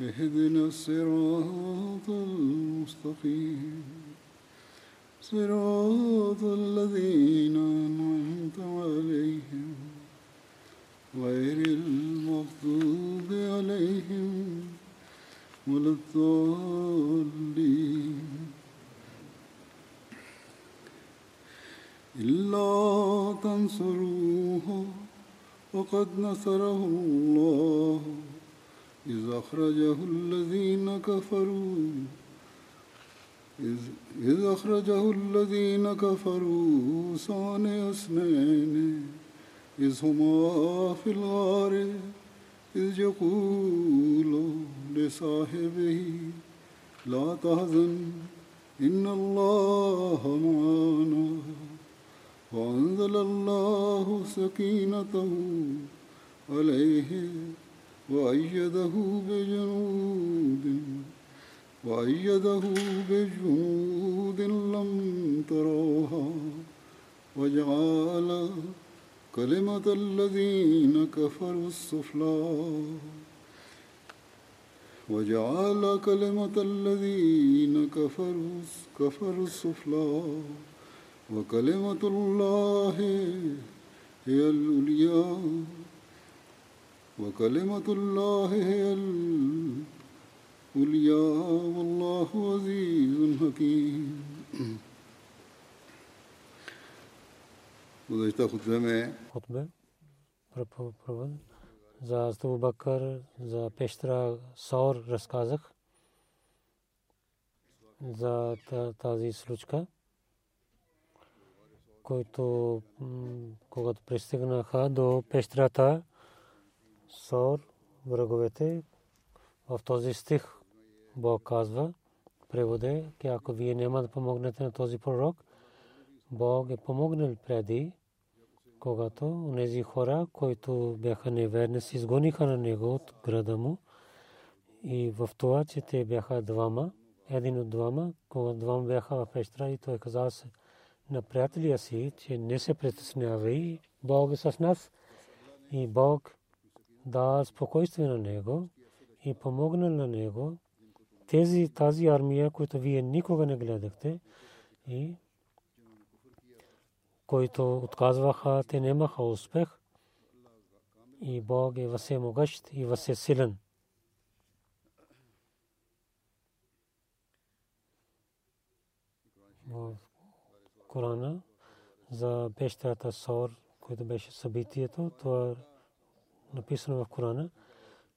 اهدنا الصراط المستقيم. صراط الذين أنعمت عليهم. غير المغضوب عليهم ولا الضالين. إلا تنصروه وقد نصره الله. إذ أخرجه الذين كفروا. إذ, أخرجه الذين كفروا ثاني اثنين. إذ هما في الغار إذ يقول لصاحبه لا تحزن إن الله معنا. وأنزل الله سكينته عليه. وأيده بجنود وأيده بجنود لم تروها وجعل كلمة الذين كفروا السفلى وجعل كلمة الذين كفروا كفروا السفلى وكلمة الله هي العليا. وكلمة الله هي العليا والله عزيز حكيم. گزشتہ خطبے میں خطبے پرپروند за Азту Бакър, за пещера Саур разказах за тази случка, който когато пристигнаха до пещерата, Саур, враговете, в този стих Бог казва, преводе, че ако вие няма да помогнете на този пророк, Бог е помогнал преди, когато тези хора, които бяха неверни, си изгониха на него от града му. И в това, че те бяха двама, един от двама, когато двама бяха в пещера и той каза се на приятелия си, че не се притеснявай, Бог е с нас. И Бог да спокойствие на него и помогна на него. Тези, тази армия, която вие никога не гледахте, и които отказваха, те нямаха успех. И Бог е въземогъщ и възсилен. В Корана за пещерата Сор, което беше събитието, това написано в Корана.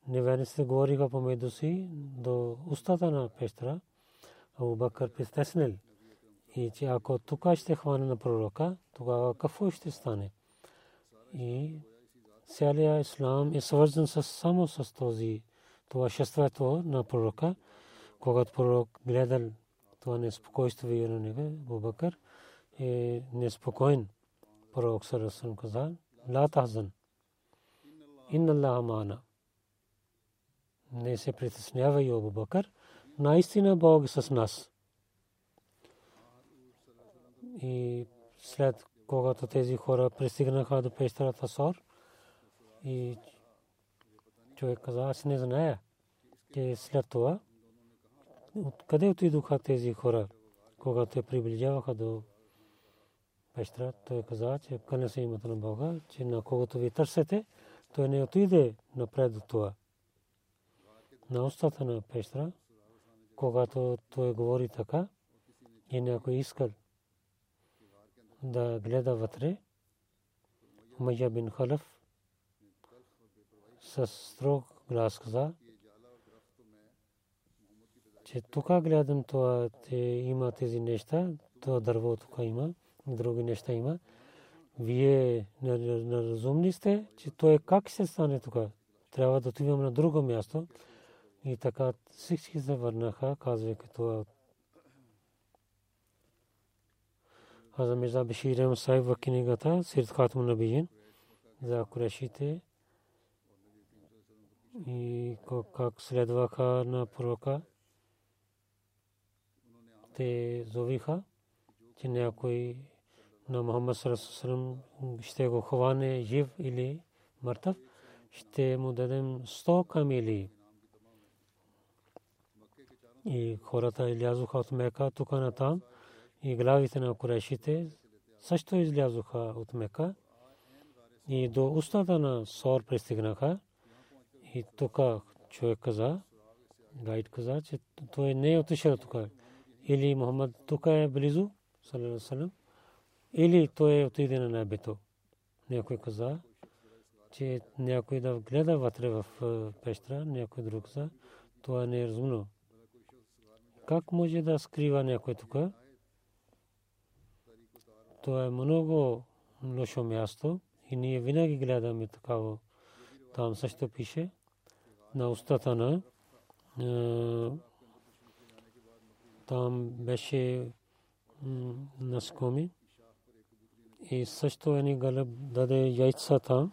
Неверниците говориха помежду си до устата на пещера. Абу Бакър притеснил и че ако тук ще хване на пророка, тогава какво ще стане? И целият ислам е свързан само с този, това шеството на пророка, когато пророк гледал това неспокойствие на него, Бубакър, е неспокоен. Пророк Сарасан каза, ла тахзан, инна Аллах мана. Не се притеснявай, Абу Бакър, наистина Бог е с нас. И след когато тези хора пристигнаха до пещерата Сор, и човек каза, аз не зная, че след това, откъде отидоха тези хора, когато те приближаваха до пещера, той каза, че къне се името на Бога, че на когото ви търсите, той не отиде напред до това. на устата на пещера, когато той говори така и някой искал да гледа вътре, Умайя бин Халaf с строг глас каза, че тук гледам това, те има тези неща, това дърво тук има, други неща има. Вие неразумни сте, че той как се стане тук? Трябва да отиваме на друго място. И така всички се върнаха, казвайки това. Хаза Мирза Беширем Сайб в книгата Сирт Хатм Набиин за Курешите и как следваха на пророка. Те зовиха, че някой на Мухаммад Сарасусалам ще го хване жив или мъртъв, ще му дадем 100 камили. И хората излязоха от Мека тук на там и главите на курешите също излязоха от Мека и до устата на Сор пристигнаха и тук човек каза, гайд каза, че той не е отишъл тук. Или Мухаммад тук е близо, салам, или той е отиде на небето. Някой каза, че някой да гледа вътре в пещера, някой друг каза, това не е разумно. Как може да скрива някой тук? Това е много лошо място и ние винаги гледаме такава. Там също пише на устата на там беше наскоми и също едни гълъб даде яйца там.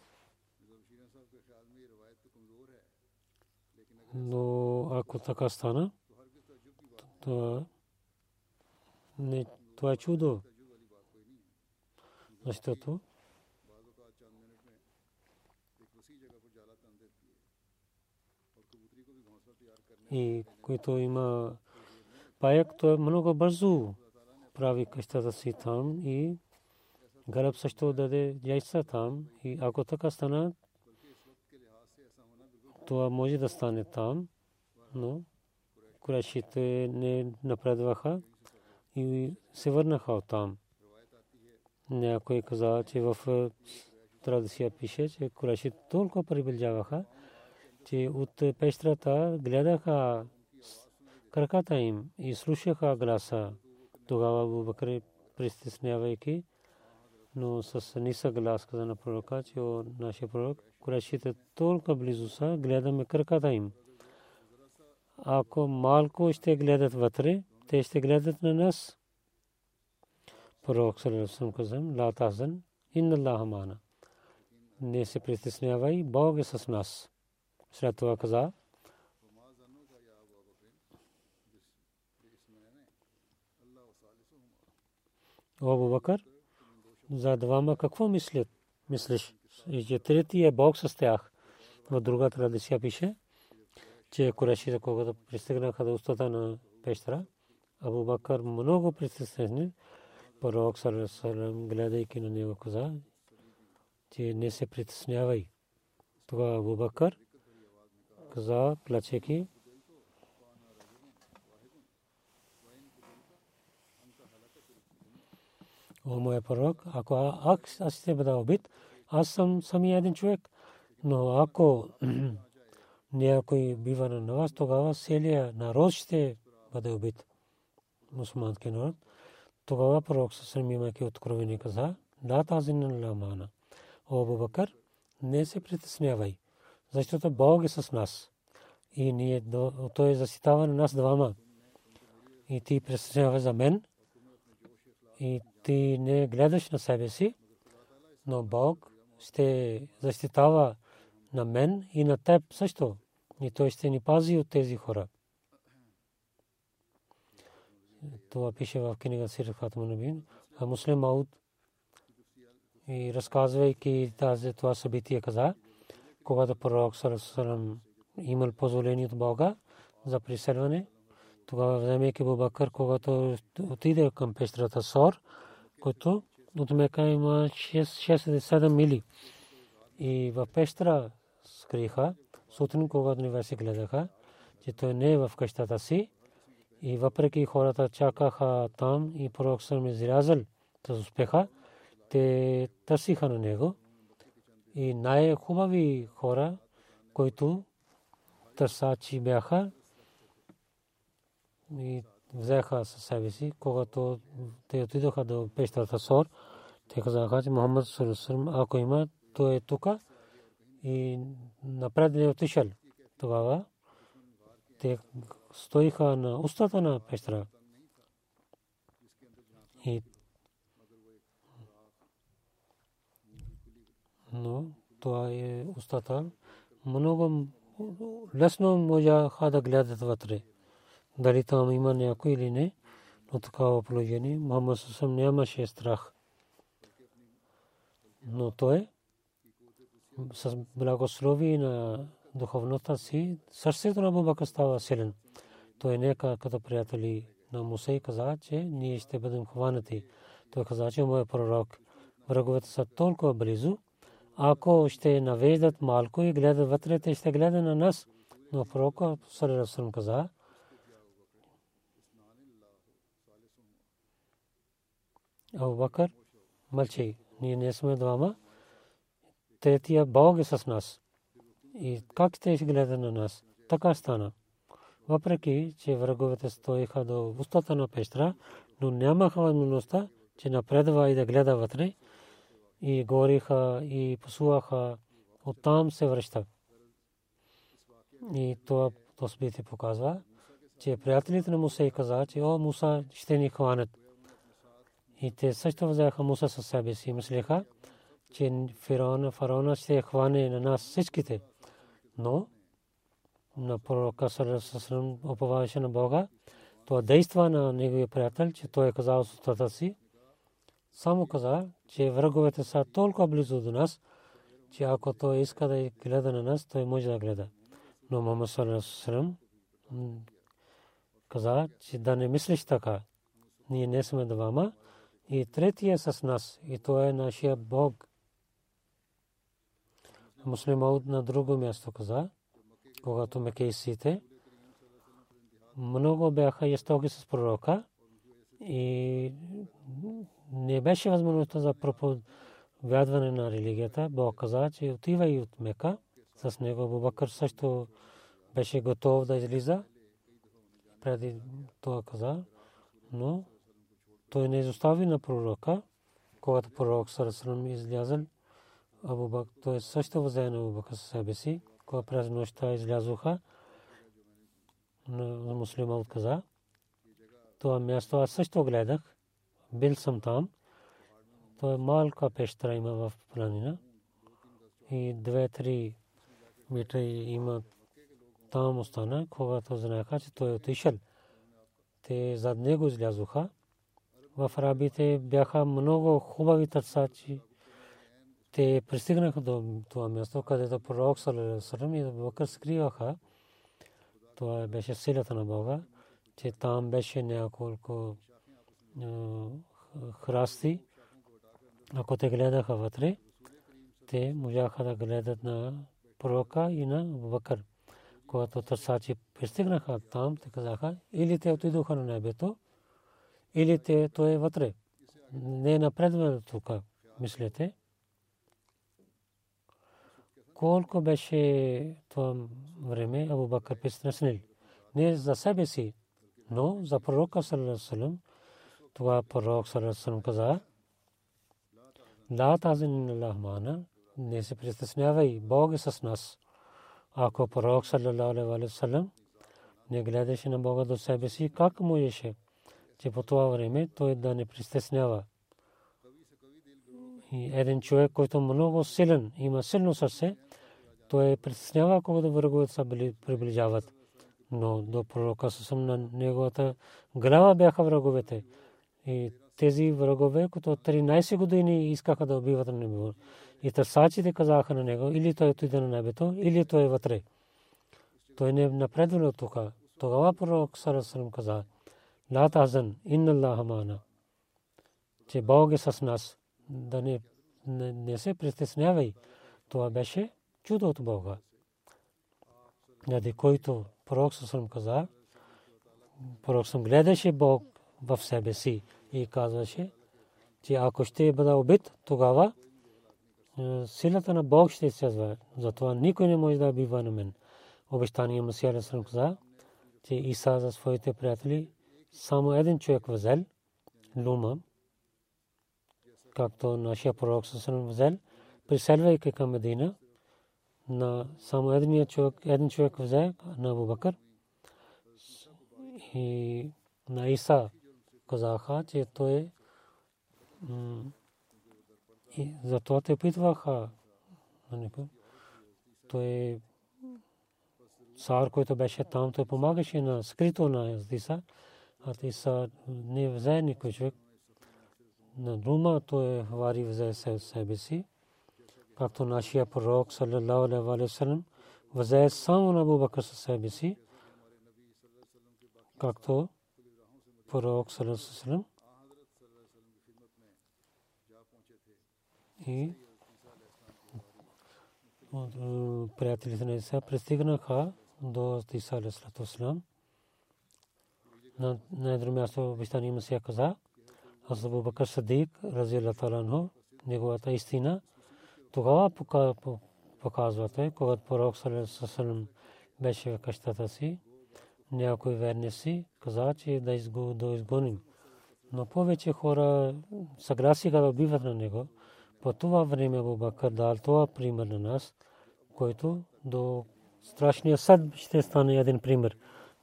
Но ако така стана, това не това е чудо. Защото и който има паяк, то е много бързо прави къщата си там и гълъб също даде яйца там и ако така стана, това може да стане там, но курешите не напредваха и се върнаха от там. Някой каза, че в традиция пише, че курешите толкова приближаваха, че от пещерата гледаха краката им и слушаха гласа. Тогава Абу Бакр притеснявайки, но с нисък глас каза на пророка, че о нашия пророк, курешите толкова близо са, гледаме краката им. Ако малко ще гледат вътре, те ще гледат на нас. Пророк Салерасъм каза, ла тазан, инна мана. Не се притеснявай, Бог е с нас. След това каза, Абу Бакър, за двама какво мислят? Мислиш, че трети Бог с тях. В друга традиция пише, че Курешите, когато пристигнаха до устата на пещера, Абу Бакър много притеснен. Пророк Салам, гледайки на него, каза, че не се притеснявай. Тогава Абу Бакър каза, плачейки, О, моя пророк, ако аз ще бъда убит, аз съм самия един човек. Но ако някой бива на вас, тогава целият народ ще бъде убит. Мусулмански народ. Тогава пророк се среми имайки откровени каза, да тази на ламана. О, Абу Бакър, не се притеснявай, защото Бог е с нас. И ние, той защитава на нас двама. И ти притеснявай за мен. И ти не гледаш на себе си, но Бог ще защитава на мен и на теб също. И той ще ни пази от тези хора. Това пише в книга Сир Хатманабин. А муслим Мауд и разказвайки тази това събитие каза, когато пророк Сарасалам имал позволение от Бога за преселване, тогава вземайки Бубакър, когато отиде към пещерата Сор, който от Мека има 6-7 мили. И в пещера скриха, сутрин, когато ни верси гледаха, че той не е в къщата си и въпреки хората чакаха там и пророк съм изрязал с успеха, те търсиха на него и най-хубави хора, които търсачи бяха и взеха със себе си, когато те отидоха до пещерата Сор, те казаха, че Мухаммад Сулусърм, ако има, той е тук и напред не отишъл. Тогава те стоиха на устата на пещера. И но това е устата. Много лесно можаха да гледат вътре. Дали там има някой или не, но такава положение. Мухаммад Сусам нямаше страх. Но той с благослови на духовността си, сърцето на Бубака става силен. Той не е като приятели на Мусей каза, че ние ще бъдем хванати. Той каза, че моят пророк, враговете са толкова близо, ако ще навеждат малко и гледат вътре, те ще гледат на нас. Но пророка Салерасърм каза, Абу Бакър, мълчи, ние не сме двама, третия Бог е с нас. И как те гледат на нас? Така стана. Въпреки, че враговете стоиха до устата на пещера, но нямаха възможността, че напредва и да гледа вътре и гориха и посуваха, оттам се връща. И това то събитие показва, че приятелите на Муса и каза, че о, Муса ще ни хванат. И те също взеха Муса със себе си мислеха, че фараона, фараона ще хване на нас всичките. Но на пророка Сарасасрам оповаваше на Бога, това действа на неговия приятел, че той е казал с си. Само каза, че враговете са толкова близо до нас, че ако той иска да гледа на нас, той може да гледа. Но Мама Сарасрам каза, че да не мислиш така. Ние не сме двама. И третия е с нас. И той е нашия Бог. Муслим на друго място каза, когато мекейсите много бяха ястоки с пророка и не беше възможността за проповядване на религията. Бог каза, че отива и от Мека. С него Абубакър също беше готов да излиза. Преди това каза, но той не изостави на пророка, когато пророк Сарасрам излязъл. Абу Бак, той също взе на Абу Бакър със себе си, когато през нощта излязоха на муслима отказа. Това място аз също гледах. Бил съм там. То е малка пещера има в планина. И две-три метра има там остана, когато знаеха, че той е отишъл. Те зад него излязоха. В арабите бяха много хубави търсачи те пристигнаха до това място, където пророк Салерасалам и Бакър скриваха. Това беше силата на Бога, че там беше няколко храсти. Ако те гледаха вътре, те можаха да гледат на пророка и на Бакър. Когато търсачи пристигнаха там, те казаха, или те отидоха на небето, или те той е вътре. Не напредвал тук, мислете колко беше това време Абу Бакър притеснил. Не за себе си, но за пророка саллалаху това пророк саллалаху каза Ла тазин Аллахмана не се притеснявай, Бог е с нас. Ако пророк саллалаху че по това време той да не притеснява. И един човек, който много силен, има силно сърце, той е притеснява, когато враговете са приближават. Но до пророка съм на неговата глава бяха враговете. И тези врагове, които 13 години искаха да убиват на него. И търсачите казаха на него, или той отиде на небето, или той е вътре. Той не напредвал от тук. Тогава пророк Сарасалам каза, Ла тазан, инна Аллаха мана. Че Бог е с нас. Да не, не се притеснявай. Това беше чудо от Бога. Няде който пророк съм каза, пророк съм гледаше Бог в себе си и казваше, че ако ще бъда убит, тогава е, силата на Бог ще изчезва. Затова никой не може да бива на мен. Обещание Масия Алисалам каза, че Иса за своите приятели само един човек взел, Лума, както нашия пророк Сасалам взел, приселвайки към Медина, на само един човек, един човек взе на Абу и на Иса казаха, че той и затова те питваха той цар, който беше там, той помагаше на скрито на Иса, Иса не взе никой човек. На дума той вари взе себе си, както нашия пророк, саллалаху алейхи вассалам, взе само на Абу Бакр със себе си, както пророк, саллалаху алейхи вассалам, и приятелите на Иса пристигнаха до Иса алейхиссалам. На едно място обещание се каза, аз Абу Бакър Садик, рази Аллаху неговата истина, тогава показвате, когато пророк Салесалам беше в къщата си, някой верни си каза, че да изгоним. Но повече хора съгласиха да убиват на него. По това време Абу дал това пример на нас, който до страшния съд ще стане един пример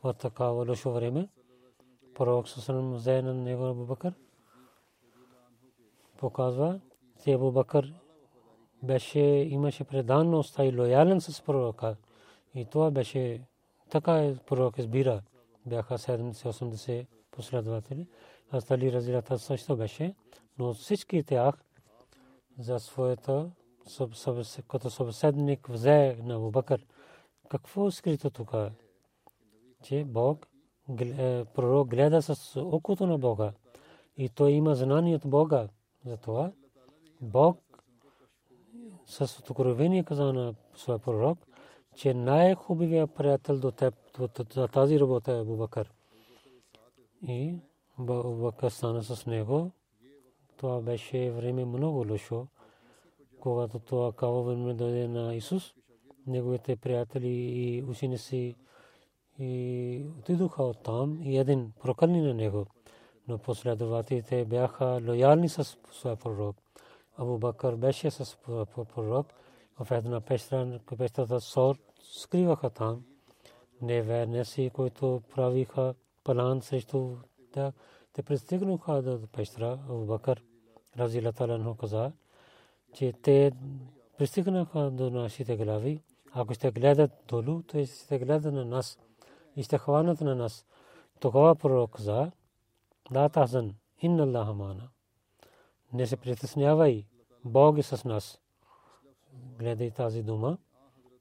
в такава лошо време. Пророк Сусалам взе на него Абу Бакър. Показва, че Абу Бакър беше, имаше преданност и лоялен с пророка. И това беше така е пророк избира. Бяха 70-80 последователи. Остали разилата също беше. Но всички тях за своята като събеседник взе на Абубакър. Какво е скрито тук? Че Бог, пророк гледа с окото на Бога. И той има знание от Бога. Затова Бог с откровение каза на своя пророк, че най-хубавият приятел до теб, за тази работа е Абубакър. И Абубакър стана с него. Това беше време много лошо когато това каво време дойде на Исус, неговите приятели и ученици и отидоха от там и един прокърни на него. Но последователите бяха лоялни с своя пророк. Абу Бакър беше с пророк. В една пещера, пещерата Сор, скриваха там. Неверници, които правиха план срещу тях, те пристигнаха до пещера. Абу Бакър, разилата каза, че те пристигнаха до нашите глави. Ако ще гледат долу, то ще гледат на нас хванат на нас. Тогава пророк за да тазан, инна Аллах мана. Не се притеснявай, Бог е с нас. Гледай тази дума,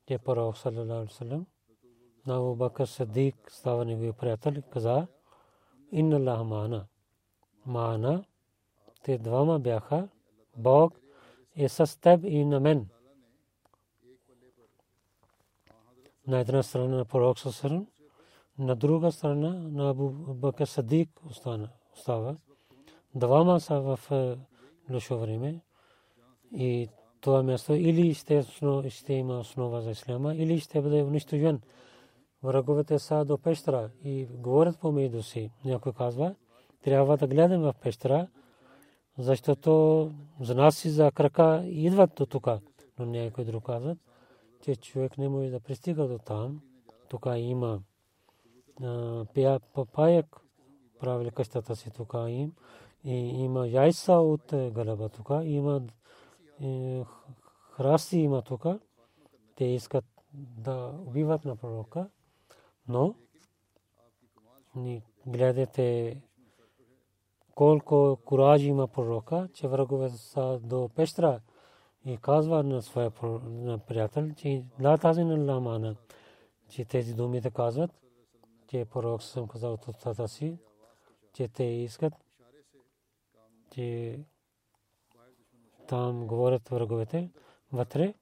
че пророк саллалаху на друга страна на Абу Бакър Садик остава. Двама са в е, лошо време и това място или ще, ще има основа за исляма, или ще бъде унищожен. Враговете са до пещера и говорят помежду си. Някой казва, трябва да гледам в пещера, защото знаси за крака идват до тук. Но някой друг казват, че човек не може да пристига до там. Тук има паяк, правили къщата си тук им. И има яйца от гълъба тук. Има е, храсти има тук. Те искат да убиват на пророка. Но ни гледате колко кураж има пророка, че врагове са до пещера и казва на своя приятел, че ла тази на ламана, че тези думи да казват, че пророк съм казал от устата си, че те искат, че там говорят враговете вътре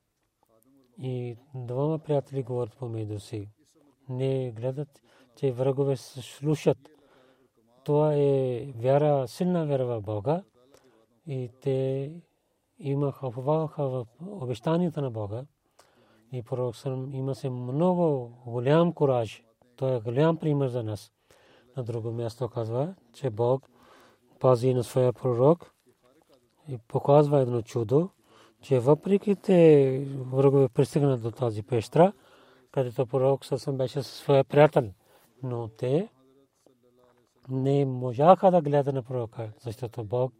и двама приятели говорят помежду си. не гледат, че врагове слушат. Това е вяра, силна вяра в Бога и те имаха в обещанията на Бога. И пророк има се много голям кураж. Той е голям пример за нас. На друго място казва, че Бог пази на своя пророк и показва едно чудо, че въпреки те врагове пристигнат до тази пещера, където пророк съвсем беше със своя приятел. Но те не можаха да гледат на пророка, защото Бог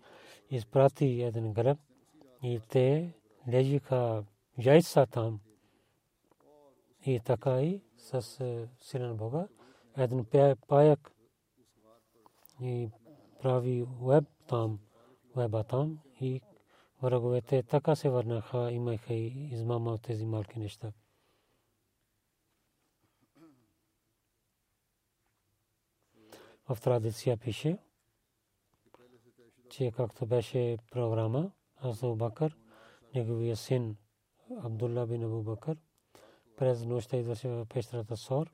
изпрати един гръб и те лежиха яйца там. И така и с е, сила на Бога, един паяк и прави веб там, веба там и враговете така се върнаха, имаха и измама от тези малки неща. В традиция пише, че както беше програма, Азу Бакър, неговия син Абдулла бин Абу Бакър, през нощта идваше пещерата Сор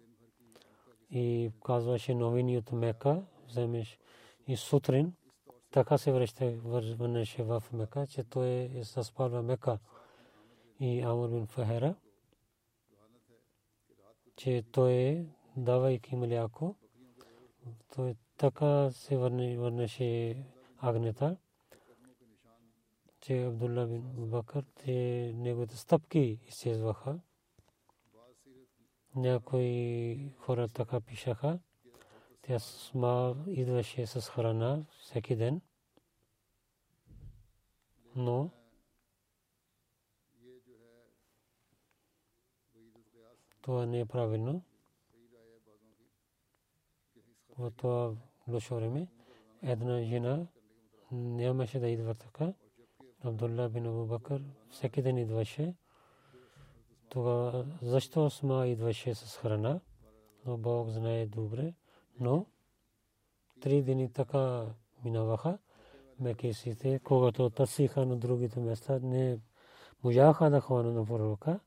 и казваше новини от Мека, вземеш и сутрин, така се връща, върнеше в Мека, че той е съспал в Мека и Амр бин Фахера, че той е, давайки мляко, той така се върнеше агнета, че Абдулла бин Бакър, те неговите стъпки изчезваха. Някои хора така пишаха. Тя сма идваше с храна всеки ден. Но това не е правилно. В това лошо време една жена нямаше да идва така. Абдулла бин Абу Бакър всеки ден идваше. Това защо сма идваше с храна? Но Бог знае добре. Но три дни така минаваха. Мекесите, когато търсиха на другите места, не можаха да ходят на пророка.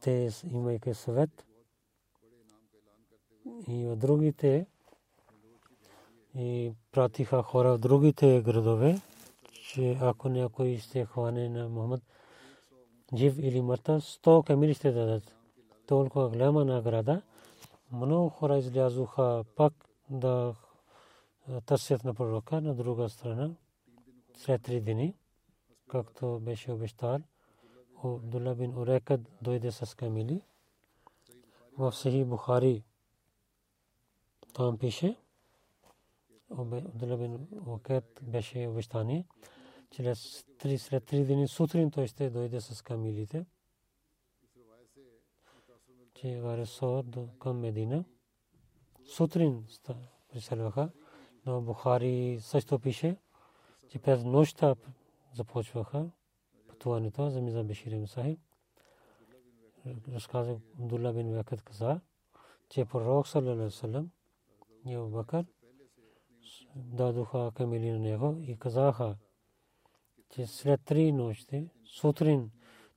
Те имайки съвет. И от другите и пратиха хора в другите градове, че ако някой ще хване на Мухаммад жив или мъртъв, 100 камили ще дадат. Толкова голяма награда. Много хора излязоха пак да търсят на пророка на друга страна след три дни, както беше обещал. Абдулла бин Урекът дойде с камили. В Сахи Бухари там пише, Абдулла бин Урекът беше обещание чрез три, след три дни сутрин той ще дойде с камилите. Че варе Сор към Медина. Сутрин приселваха, но Бухари също пише, че през нощта започваха пътуването за Миза Бешир Сахиб. Разказа Абдулла бин Вакът каза, че пророк саллалаху и Бакър дадоха камили на него и казаха, че след три нощи, сутрин,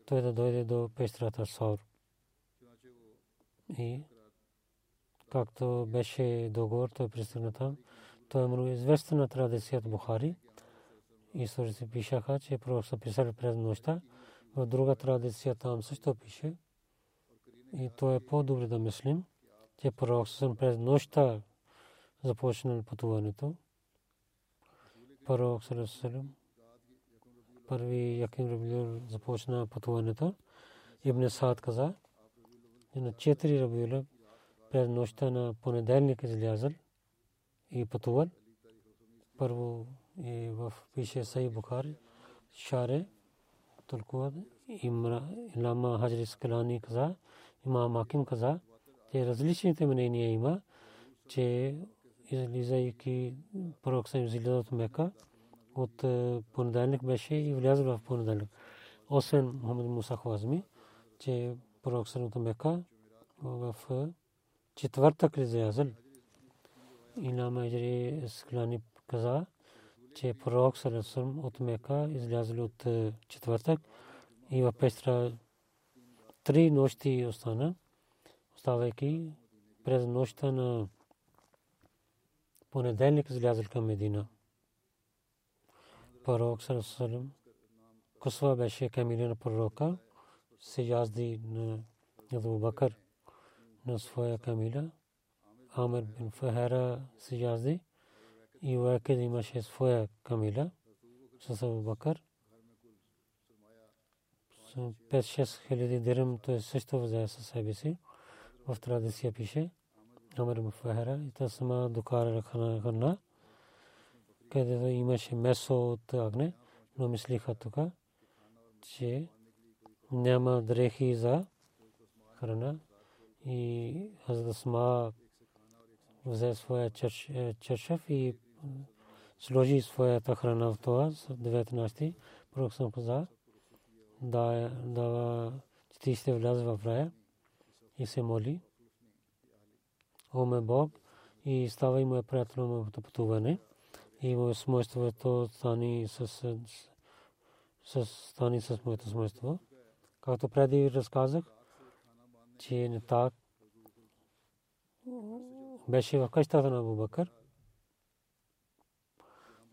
той да дойде до пещерата Саур. И както беше договор, той пристигна там. Той е известна традицията Бухари. Историци пишаха, че пророк са писали през нощта. В друга традиция там също пише. И то е по-добре да мислим, че пророк са през нощта започнал пътуването. Пророк Салесалем първи Яким Рабиул започна пътуването. Ибн Саад каза, че на 4 Рабиула през нощта на понеделник излязъл и пътувал. Първо и в пише Сай Бухари, Шаре, толкова Имама Хаджри Скалани каза, имам Маким каза, че различните мнения има, че излизайки пророк съм излиза от Мека, от е, понеделник беше и влязъл в понеделник. Освен Мухаммад Муса Хвазми, че пророк от Мека в е, четвъртък излязъл. И на Майджери Склани каза, че пророк от Мека излязъл от е, четвъртък и в Пестра три нощи остана. оставайки през нощта на понеделник излязъл към Медина. Пророк Сарасалам Кусва беше камиля на пророка, се язди на Абу Бакър на своя камиля. Амр бин Фахара се язди и Уакид имаше своя камиля с Абу Бакър. 5-6 хиляди дирам той също взе със себе си. В традиция пише Амр бин Фахара и та сама докара хана където имаше месо от агне, но мислиха тук, че няма дрехи за храна и Хазрат Асма взе своя чершев и сложи своята храна в това с 19 пророк съм каза да да ти ще вляза в рая и се моли. О Бог! И става и моя приятел на пътуване и мое свойството стани с стани с моето свойство. Както преди разказах, че не так беше в къщата на Абубакър.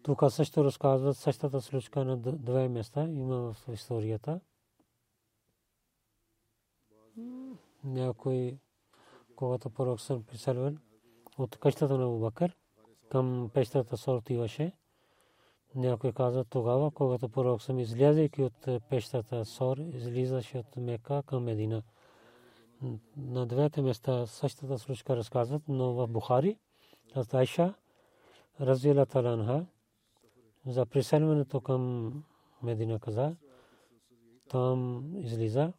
Тук също разказват същата случка на две места има в историята. Някой, когато пророк съм приселван от къщата на Абубакър, към пещата Сор отиваше. Някой каза тогава, когато пророк съм излязайки от пещата Сор, излизаше от Мека към Медина. На двете места същата случка разказват, но в Бухари, от Айша, развила таланха, за приселването към Медина каза, там излиза,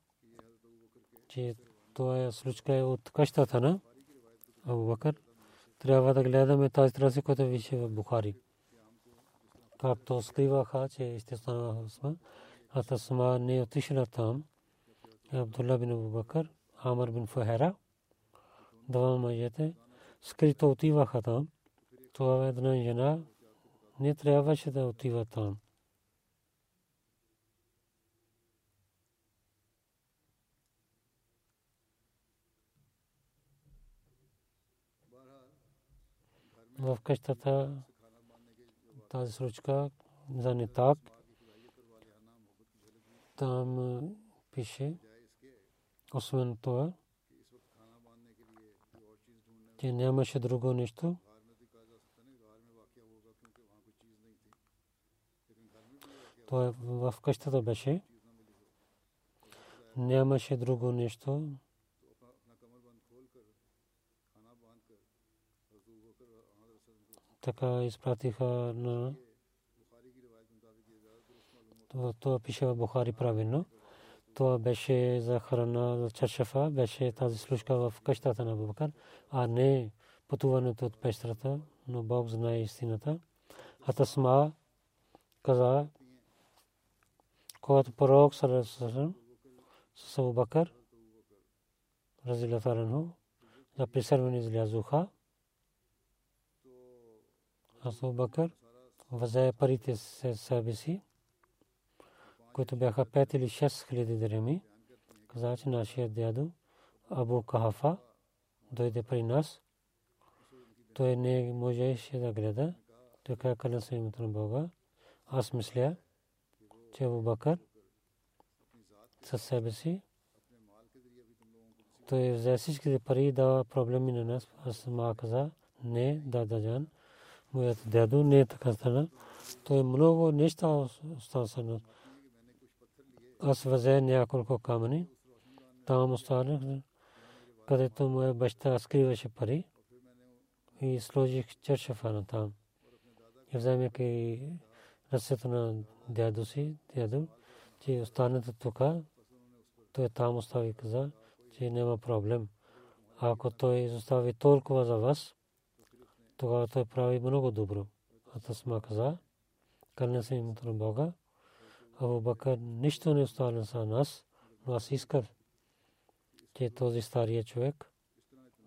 че това случка е от къщата на Абу Бакър трябва да гледаме тази традиция, която више в Бухари. Както скриваха, че ще стана Хасма, а Тасма не отишла там. Абдулла бин Абу Бакър, Амр бин Фахера, два мъжете, скрито отиваха там. Това е една жена не трябваше да отива там. В къщата тази случка за нетак. Там пише, освен това, че нямаше друго нещо. Това в къщата беше. Нямаше друго нещо. Така изпратиха на това пише в Бухари правилно. Това беше за храна, за чашафа, беше тази случка в къщата на Бабакар, а не пътуването от пещерата, но Бог знае истината. А Тасма каза, когато пророк Сарасарам с Абубакър, разилатарано, за присърване излязоха, Абу Бакър взе парите с себе си, които бяха 5 или 6 хиляди диреми. Каза, че нашия дядо Абу Кахафа дойде при нас. Той не можеше да гледа. Той каза към името на Бога. Аз мисля, че Абу Бакър със себе си той взе всичките пари и дава проблеми на нас. Аз ма каза, не, да, да, моят дядо не е така стана. Той много неща остана. Аз взе няколко камъни. Там останах, където моя баща скриваше пари. И сложих чершафа на там. И вземайки ръцете на дядо си, дядо, че останете тук, той там остави каза, че няма проблем. Ако той изостави толкова за вас, тогава той прави много добро. А Тасма каза, кърне се името на Бога. Абу Бакър нищо не оставя за нас, но аз исках, че този стария човек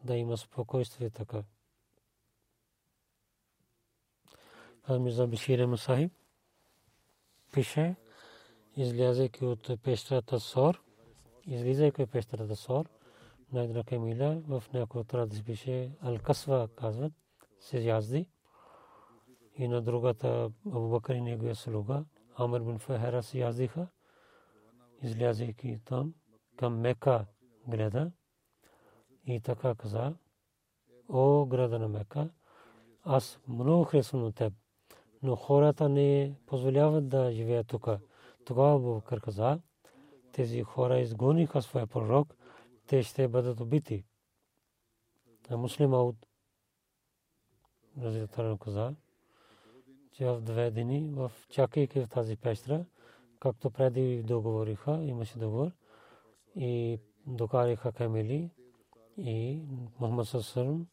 да има спокойствие така. Мирза Бишир Масахиб пише, излязайки от пещерата Сор, излизайки от пещерата Сор, на една камила в някои традиции пише Ал-Касва казват се язди и на другата Абу Бакр и неговия слуга Амр бин Фахара се яздиха излязайки там към Мека гледа и така каза о града на Мека аз много харесвам от теб но хората не позволяват да живеят тук. Тогава Абу Бакр каза, тези хора изгониха своя пророк, те ще бъдат убити. А муслим Ауд Разитаран каза, че в две дни, в чакайки в тази пещера, както преди договориха, имаше договор, и докариха камели и Мухаммад Сасарам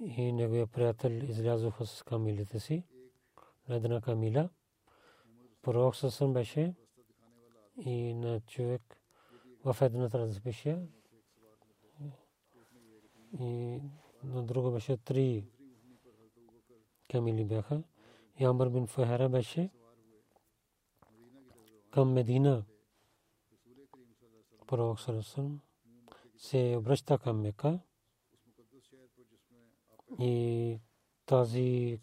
и неговия приятел излязоха с камелите си на една камила. Пророк Сасарам беше и на човек в едната разпише и на друга беше три камили бяха. И Амбър бин Фахара беше към Медина. Пророк Сарасъм се обръща към Мека и тази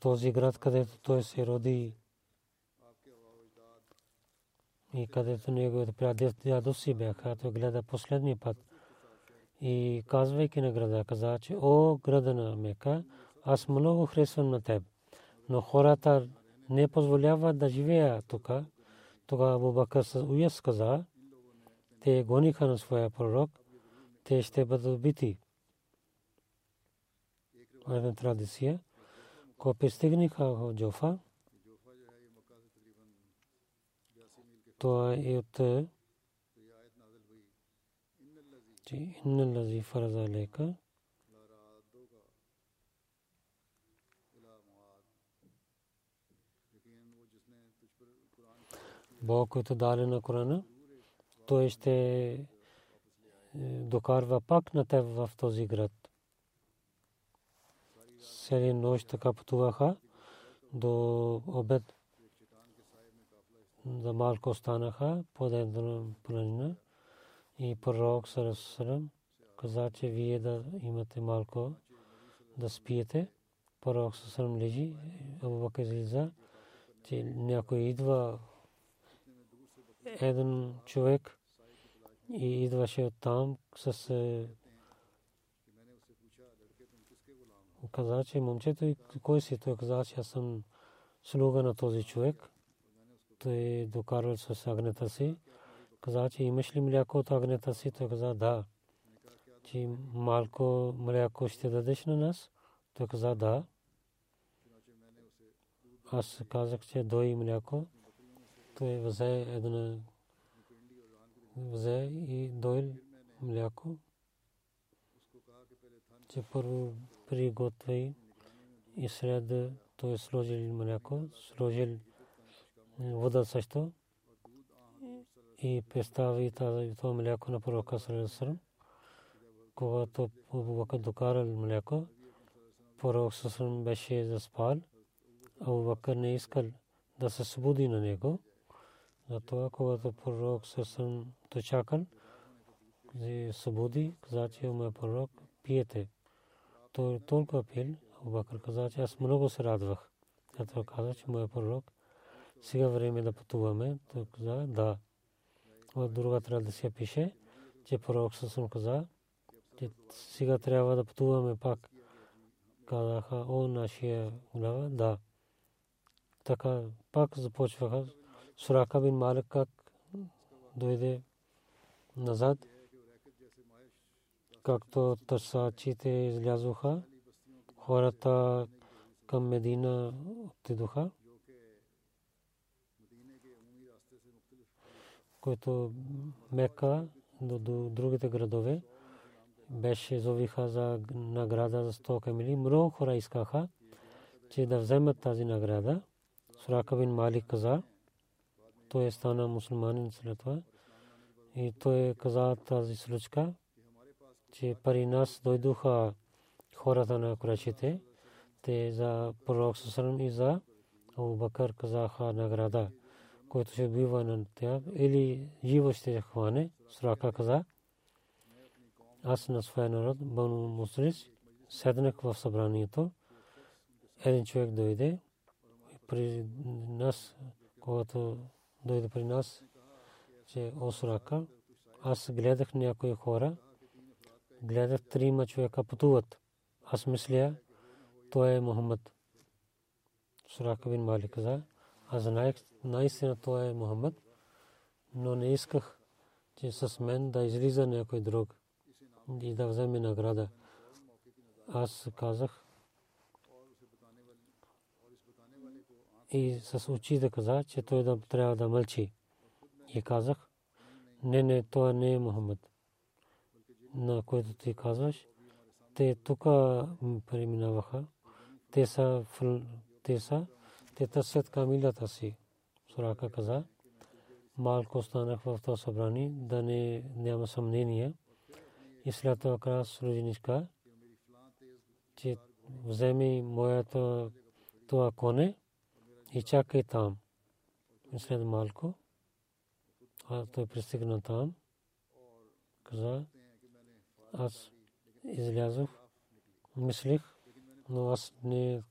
този град, където той се роди и където неговите дядоси бяха, той гледа последния път и казвайки на града, каза, че о града на Мека, аз много харесвам на теб, но хората не позволяват да живея тук. Тогава Абу Бакър с уяс каза, те гониха на своя пророк, те ще бъдат убити. Една традиция, ко пристигнаха в Джофа, това е от че инна лази фараза лека Бог, който даде на Корана, той ще докарва пак на теб в този град. Цели нощ така пътуваха до обед. За малко останаха под една планина и пророк Сарасарам каза, че вие да имате малко да спиете. Пророк Сарасарам лежи, Абу Бакр излиза, че някой идва един човек и идваше от там с е, каза, че момчето кой си? Той каза, че аз съм слуга на този човек. Той докарал с агнета си. Каза, че имаш ли мляко от агнета си? Той каза, да. Че малко мляко ще дадеш на нас? Той каза, да. Аз казах, че дой мляко. Той взе една взе и дойл мляко. Че първо приготви и след той сложил мляко, сложил вода също и представи това мляко на пророка Сарасарам. Когато Абу докарал мляко, пророк Сарасарам беше заспал, Абу Бакър не искал да се събуди на него. Затова, когато пророк Сарасарам то чакал, събуди, каза, че моят пророк пиете. Той толкова пил, Абу Бакър каза, че аз много се радвах. Затова каза, че моят пророк сега време да пътуваме. Той каза, да в друга традиция пише, че пророк Сасъм каза, че сега трябва да пътуваме пак. Казаха, о, нашия глава, да. Така пак започваха. Сурака бин Малик как дойде назад, както търсачите излязоха, хората към Медина отидоха. който Мека до другите градове беше зовиха за награда за 100 камили. Много хора искаха, че да вземат тази награда. Сурака бин Малик каза, той стана мусулманин след това. И той каза тази случка, че пари нас дойдоха хората на Курашите, те за пророк Сусалам и за Абу Бакър казаха награда който ще убива на тях или живо ще хване. Сурака каза, аз на своя народ, Бану Мусрис, седнах в събранието. Един човек дойде при нас, когато дойде при нас, че Осрака, аз гледах някои хора, гледах трима човека пътуват. Аз мисля, той е Мухаммад. Сурака бин Малик каза, аз знаех наистина той е Мухаммад, но не исках, че с мен да излиза някой друг и да вземе награда. Аз казах и с очи да каза, че той да трябва да мълчи. И казах, не, не, той не е Мухаммад. На който ти казваш, те тук преминаваха. Те са, те са, те търсят камилата си. Сурака каза, малко останах в това събрание, да не няма съмнение. И след това крас родиничка, че вземи моята това коне и чакай там. И след малко, а той пристигна там, каза, аз излязох, мислих, но аз не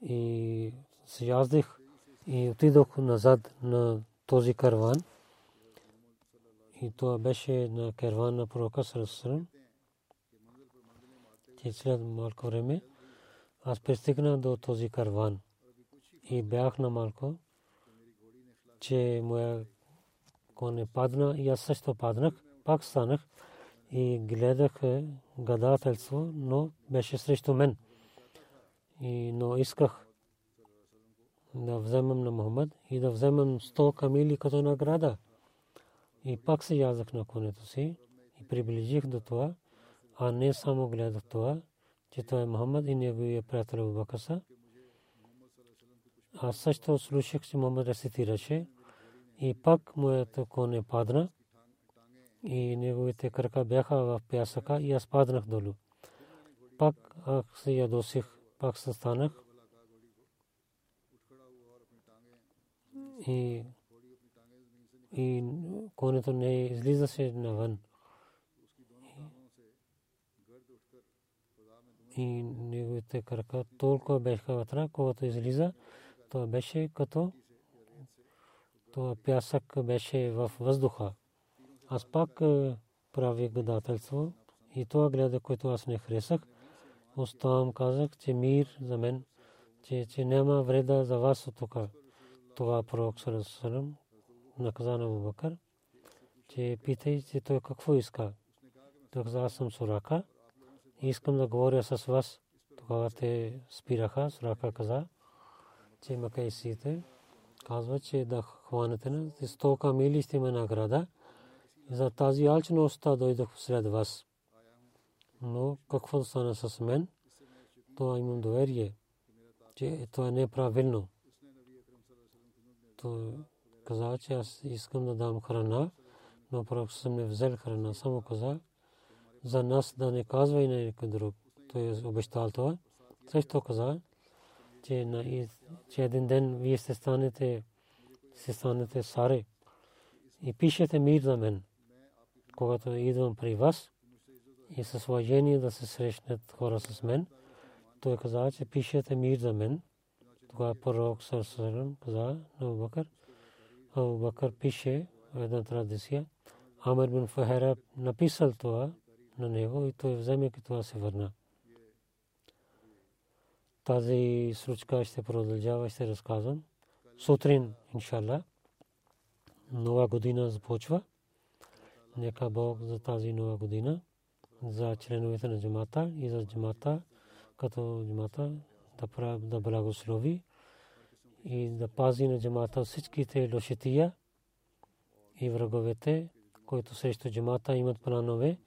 и се яздих и отидох назад на този карван. И това беше на карван на пророка Сарасарам. И след малко време аз пристигнах до този карван и бях на малко, че моя коне падна и аз също паднах. Пак станах и гледах гадателство, но беше срещу мен. И, но исках да вземам на Мухаммад и да вземам 100 камили като награда. И пак се язах на конето си и приближих до това, а не само гледах това, че той е Мухаммад и неговия приятел Бакаса. Аз също слушах, че Мухаммад рецитираше и пак моето коне падна и неговите крака бяха в пясъка и аз паднах долу. Пак аз се ядосих, пак се станах и и конето не излизаше навън. И неговите крака толкова бяха вътре, когато излиза, то беше като това пясък беше в въздуха. Аз пак е, правих гадателство и това гледа, което аз не харесах. Оставам казах, че мир за мен, че, че няма вреда за вас от тук. Това пророк Сарасалам наказа на Абубакър, че питай, че той какво иска. Каза, аз съм Сурака искам да говоря с вас. Тогава те спираха. Сурака каза, че макайсите казва, че да хванете на 100 камили ще има награда. За тази алчността дойдох сред вас. Но какво стана с мен? Това имам доверие, че това е правилно. То каза, че аз искам да дам храна, но пророк съм не взел храна. Само каза, за нас да не казва и на никой друг. Той е обещал това. Също каза, че, на, че един ден вие ще станете, ще станете саре и пишете мир за мен, когато идвам при вас и с уважение да се срещнат хора с мен. Той каза, че пишете мир за мен. Тогава пророк Сарсарам каза на Бакър, Бакър пише една традиция. Амр бин Фахера написал това на него и той вземе това се върна. Тази случка ще продължава, ще разказвам. Сутрин, иншалла, нова година започва. Нека Бог за тази нова година, за членовете на джамата и за джамата, като джамата да, да благослови и да пази на джамата всичките лошития и враговете, които срещу джамата имат планове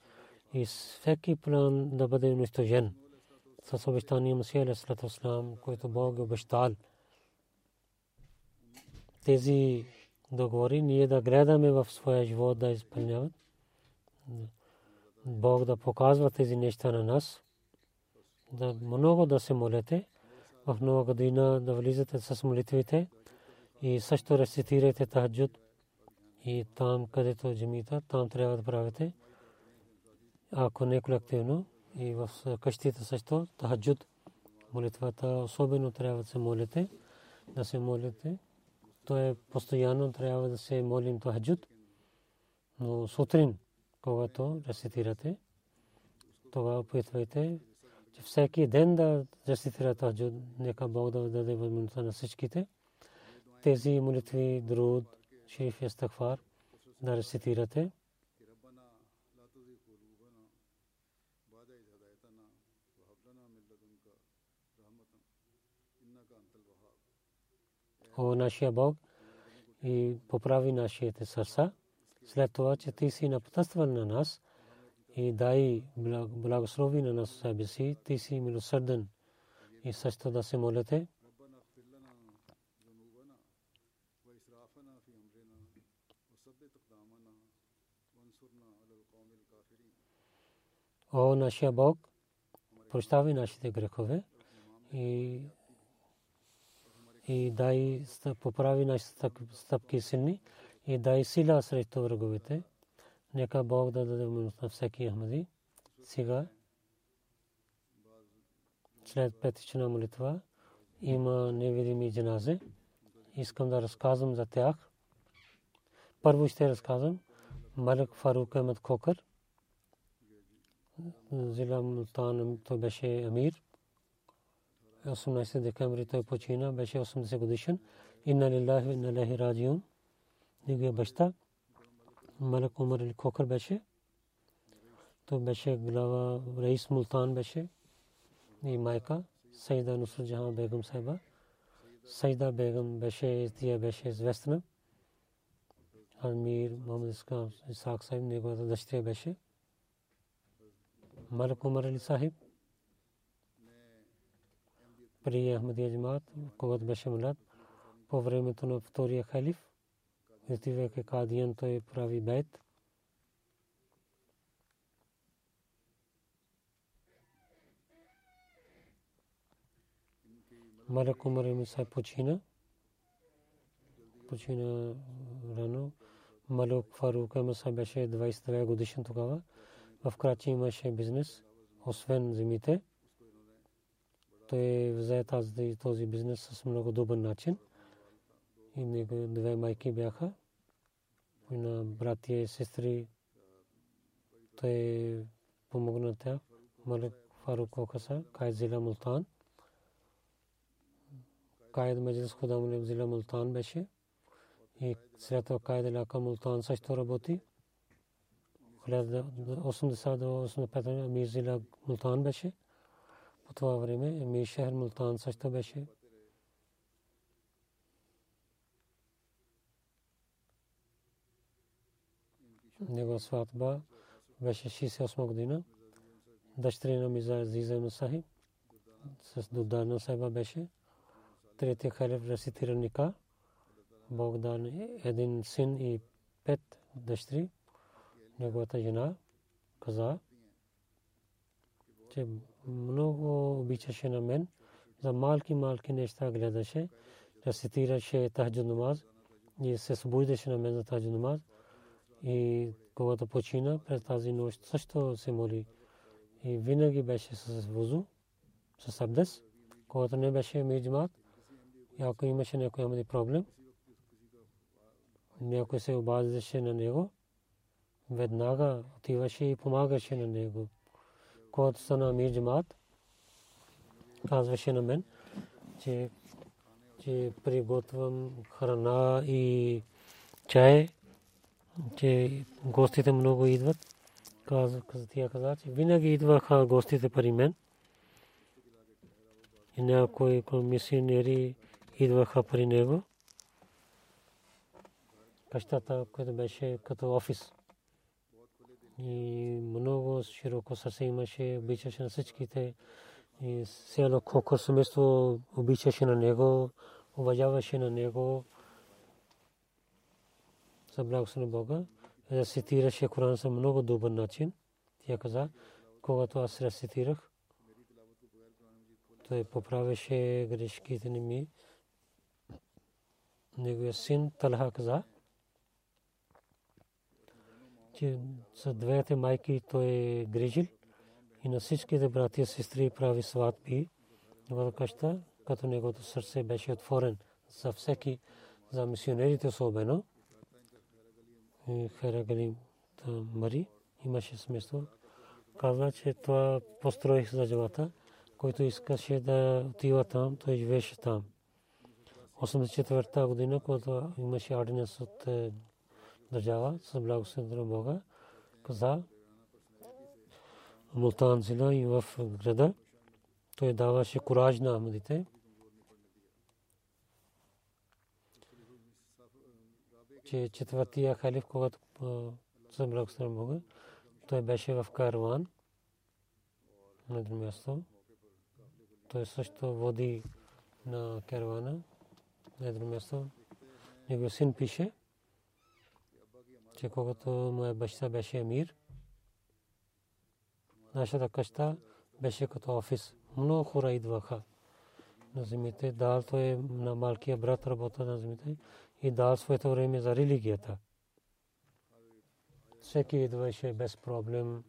и всеки план да бъде унищожен с обещания Масия Алейхиссалату Вассалам, който Бог е обещал. Тези договори ние да гледаме в своя живот да изпълняват. Бог да показва тези неща на нас. Да много да се молите в нова година да влизате с молитвите и също рецитирайте тахаджуд и там, където е джамита, там трябва да правите ако не колективно и в къщите също тахаджуд молитвата особено трябва да се молите да се молите. То е постоянно трябва да се молим тахаджуд но сутрин когато рецитирате тогава опитвайте че всеки ден да рецитирате тахаджуд. Нека Бог да даде възможността на всичките. Тези молитви друд шериф естагфар да рецитирате о нашия Бог и поправи нашите сърца. След това, че ти си напътствал на нас и дай благослови на нас себе си, ти си милосърден и също да се молите. О, нашия Бог, прощави нашите грехове и и дай поправи нашите стъпки силни и дай сила срещу враговете. Нека Бог да даде милост на всеки Ахмади. Сега, след петична молитва, има невидими джаназе. Искам да разказвам за тях. Първо ще разказвам Малик Фарук Ахмед Кокър. Зила Мултан, той беше амир. 18 декември той почина, беше 80 годишен. Инна лилахи ва инна илайхи раджиун. Неговия баща Малак Умар Али Кокър беше. Той беше глава Раис Мултан беше и майка Сайда Нусрат Джахан Бегам Сайба. Сайда Бегам беше, тя беше известна. Амир Мохамед Исаак Сайб, неговата дъщеря беше. Малак Умар Али Сахиб при Ахмадия джамаат, когато беше млад, по времето на втория халиф, отивайки Кадиян, той прави бейт. Малак Умар Миса почина. Почина рано. Малук Фарук Миса беше 22 годишен тогава. В Крачи имаше бизнес, освен земите той взе тази, този бизнес с много добър начин. И него две майки бяха. И на братия и сестри той помогна тях. Малик Фарук Кокаса, Кайд Зила Мултан. Кайд Маджис Худам Зила Мултан беше. И след това Кайд Илака Мултан също работи. 80 до 85 Амир Зила Мултан беше. По това време ми шехр Мултан също беше. Негова сватба беше 68 година. Дъщеря на Миза Азиза Мусахи с Дудана Сайба беше. Третия халиф рецитира ника. Бог дан един син и пет дъщери. Неговата жена каза, че много обичаше на мен. За малки малки неща гледаше. Рецитираше тахджуд намаз и се събуждаше на мен за тахджуд намаз. И когато почина през тази нощ също се моли. И винаги беше с вузу, с абдес. Когато не беше миджмат, и ако имаше някой проблем, някой се обаждаше на него, веднага отиваше и помагаше на него когато стана Амир Джамат, казваше на мен, че, че приготвям храна и чай, че гостите много идват. Каза, тя каза, че винаги идваха гостите при мен. И някои мисионери идваха при него. Къщата, която беше като офис и много широко сърце имаше, обичаше на всичките. И село Коко семейство обичаше на него, уважаваше на него. За благословен Бога. Рецитираше Коран за много добър начин. Тя каза, когато аз рецитирах, той поправеше грешките ми. Неговия син Талха каза, че за двете майки той е грижил и на всичките братия и сестри прави сватби в къща, като неговото сърце беше отворен за всеки, за мисионерите особено. И Херагали Мари имаше смисъл. Казва, че това построих за джамата, който искаше да отива там, той живееше там. 84-та година, когато имаше ординес от е, държава с благословението на Бога, каза Мултан Зила и в града. Той даваше кураж на Ахмадите. че четвъртия халиф, когато се благословен Бога, той беше в карван на друго място. Той също води на карвана на друго място. Неговия син пише, че когато моя баща беше емир, нашата къща беше като офис. Много хора идваха на земите. Дал той на малкия брат работа на земите и дал своето време за религията. Всеки идваше без проблем.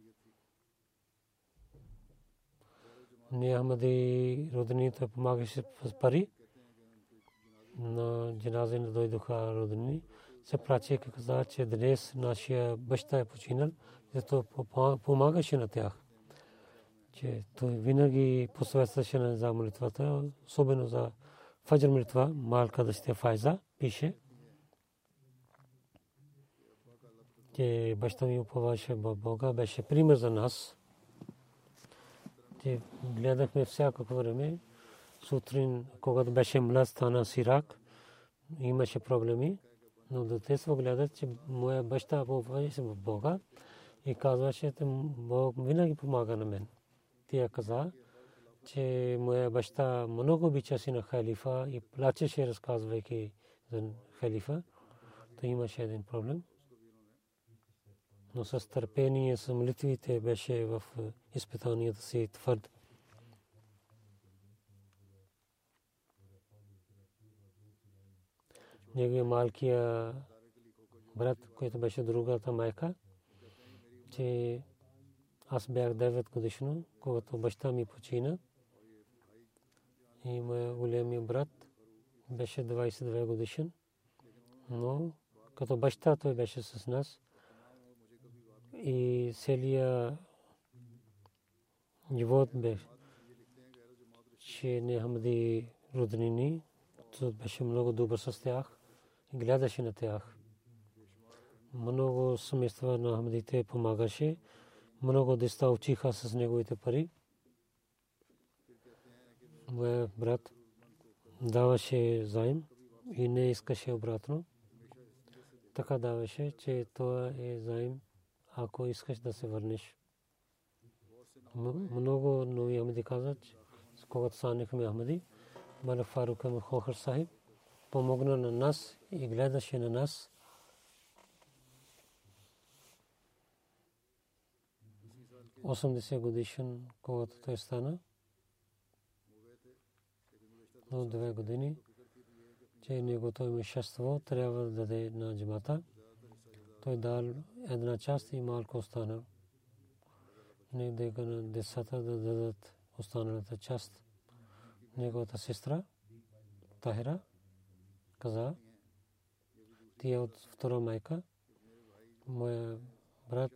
Ние Ахмади роднините помагаше с пари. На джанази не дойдоха роднини. Се прачеха каза, че днес нашия баща е починал, зато помагаше на тях. Че той винаги посветваше на за молитвата, особено за фаджр молитва, малка да сте файза, пише. че баща ми уповаше в Бога, беше пример за нас. Че гледахме всякакво време. Сутрин, когато беше млад, стана сирак, имаше проблеми. Но детство гледат, че моя баща уповаше в Бога и казваше, че Бог винаги помага на мен. Тя каза, че моя баща много обичаше на халифа и плачеше, разказвайки за халифа. То имаше един проблем но с търпение, с молитвите беше в е, изпитанията си твърд. Неговия малкия брат, който беше другата майка, че аз бях 9 годишно, когато баща ми почина. И моя големия брат беше 22 годишен, но като баща той беше с нас. И целия живот беше, че не Хамди роднини, беше много добър с тях и гледаше на тях. Много семейства на Хамдите помагаше, много деца учиха с неговите пари. Моя брат даваше заем и не искаше обратно. Така даваше, че това е заем ако искаш да се върнеш. Много нови Ахмади казват, когато станахме Ахмади, Малак Фарук Хохар Сахиб помогна на нас и гледаше на нас. Осемдесет годишен, когато той стана, но две години, че неговото имущество трябва да даде на джамата той дал една част и малко остана. Не дека на децата да дадат останалата част. Неговата сестра, Тахира, каза, ти е от втора майка. Моя брат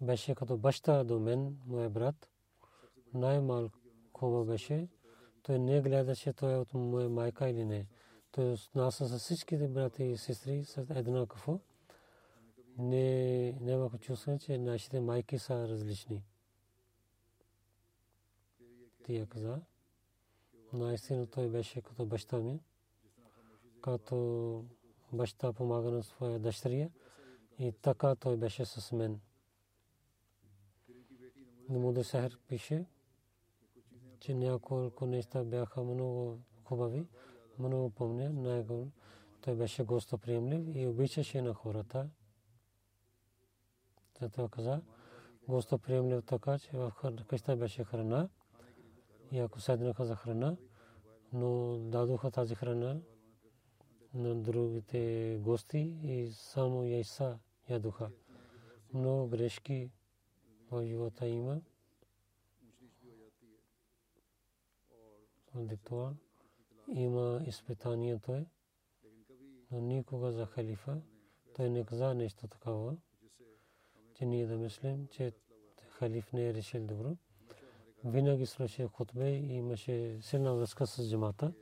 беше като баща до мен, моя брат. Най-малко беше. Той не гледаше той е от моя майка или не. Той отнася с всичките брати и сестри с еднакво не нямаха чувство, че нашите майки са различни. Тия каза, наистина той беше като баща ми, като баща помага на своя дъщеря и така той беше с мен. Намуде Сахар пише, че няколко неща бяха много хубави, много помня, той беше гостоприемлив и обичаше на хората. Затова каза, гостоприемлив така, че в къща беше храна. И ако седнаха за храна, но дадоха тази храна на другите гости и само яйца ядоха. много грешки в живота има. Заради това има изпитанието е, но никога за халифа той не каза нещо такова, че ние да мислим, че халиф не е решил добро. Винаги слушаше хутбе и имаше силна връзка с джамата.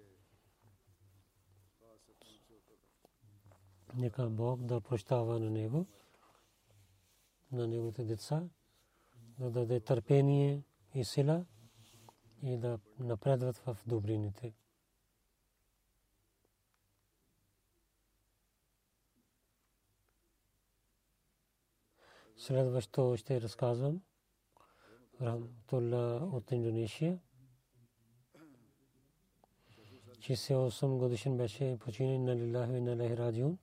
Нека Бог да прощава на него, на неговите деца, да даде търпение и сила и да напредват в добрините. Следващо ще разказвам. Рахматулла от Индонезия. 68 годишен беше починен на Лилахи на Лехи Раджиун.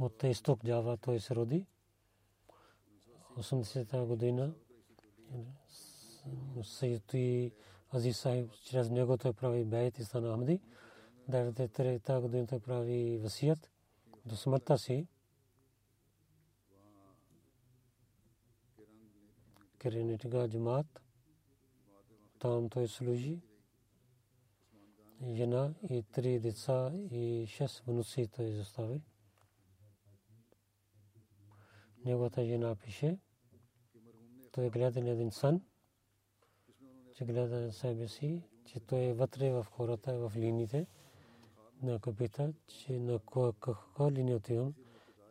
От изток Джава той се роди. 80-та година Сайюти Азиз Сахиб чрез него той прави бейт и стана Ахмади. 93-та година той прави васият до смъртта си. Керенитига джамаат. Там той служи. Жена и три деца и шест внуци той изостави. Неговата жена пише. Той гледа на един сън, че гледа на себе си, че той е вътре в хората, в линиите. Някой пита, че на каква линия отивам.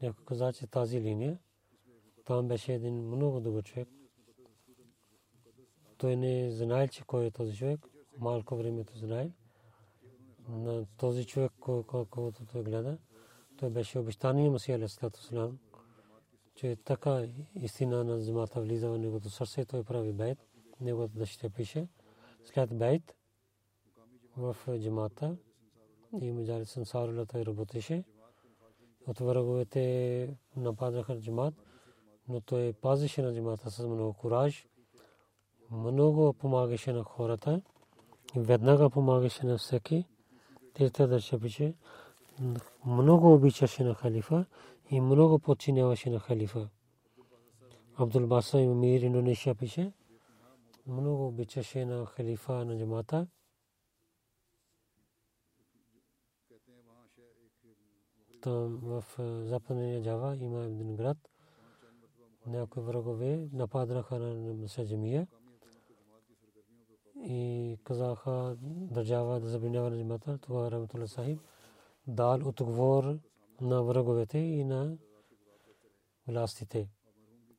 Някой каза, че тази линия. Там беше един много добър човек. Той не знае, че кой е този човек. Малко времето знае. На този човек, който той гледа, той беше обещание Масия Алисалату че така истина на земята влиза в неговото сърце, той прави бейт, неговата дъщеря пише. След бейт в джамата и Маджали Сансарула той работеше. От враговете нападаха джамат, но той пазеше на джамата с много кураж много помагаше на хората веднага помагаше на всеки. Трета държа пише, много обичаше на халифа и много подчиняваше на халифа. Абдул Баса Мир Индонезия пише, много обичаше на халифа на джамата. Там в западния Джава има един град. Някои врагове нападнаха на Масаджамия и казаха държава да забранява на джамата. Това Раматула Сахиб дал отговор на враговете и на властите.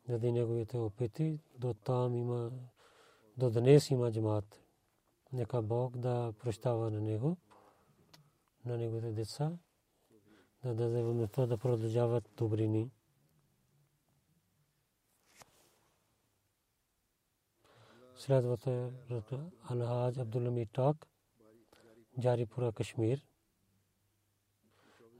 Заради неговите опити до там има, до днес има джамат. Нека Бог да прощава на него, на неговите деца, да даде възможността да продължават добрини. Следвате Алхадж Абдулами Так, Джарипура, Кашмир.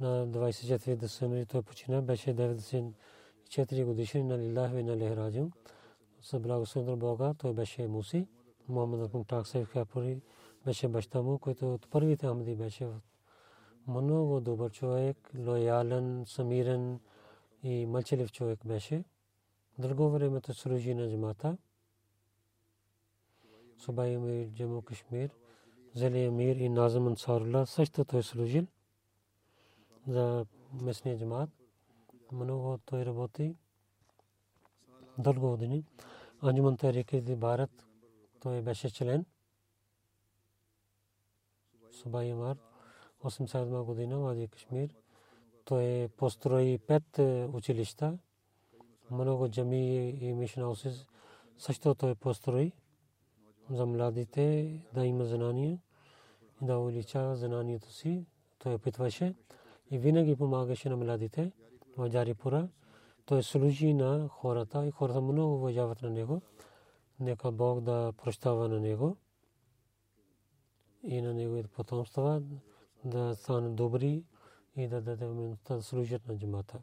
На 24 декември той почина, беше 94 годишен на Лилах и на Лехраджим. С благословен Бога той беше муси. Мухаммад Акум Так Сайф Хапури беше баща му, който от първите Ахмади беше много добър човек, лоялен, самирен и мълчалив човек беше. Дълго време той служи на джамата. Субай Мир, Джаму Кашмир, Зали Мир и Назам Ансарулlah също той служил за местния джамат. Много той работи дълго години. Анджуман Тарики Барат той беше член. Субай Мар 87 година Вади Кашмир. Той построи пет училища. Много джами и мишнаусис също той построи за младите да има знания да увеличава знанието си. Той опитваше и винаги помагаше на младите в Джарипура. Той служи на хората и хората много уважават на него. Нека Бог да прощава на него и на неговите потомства да станат добри и да даде да служат на джамата.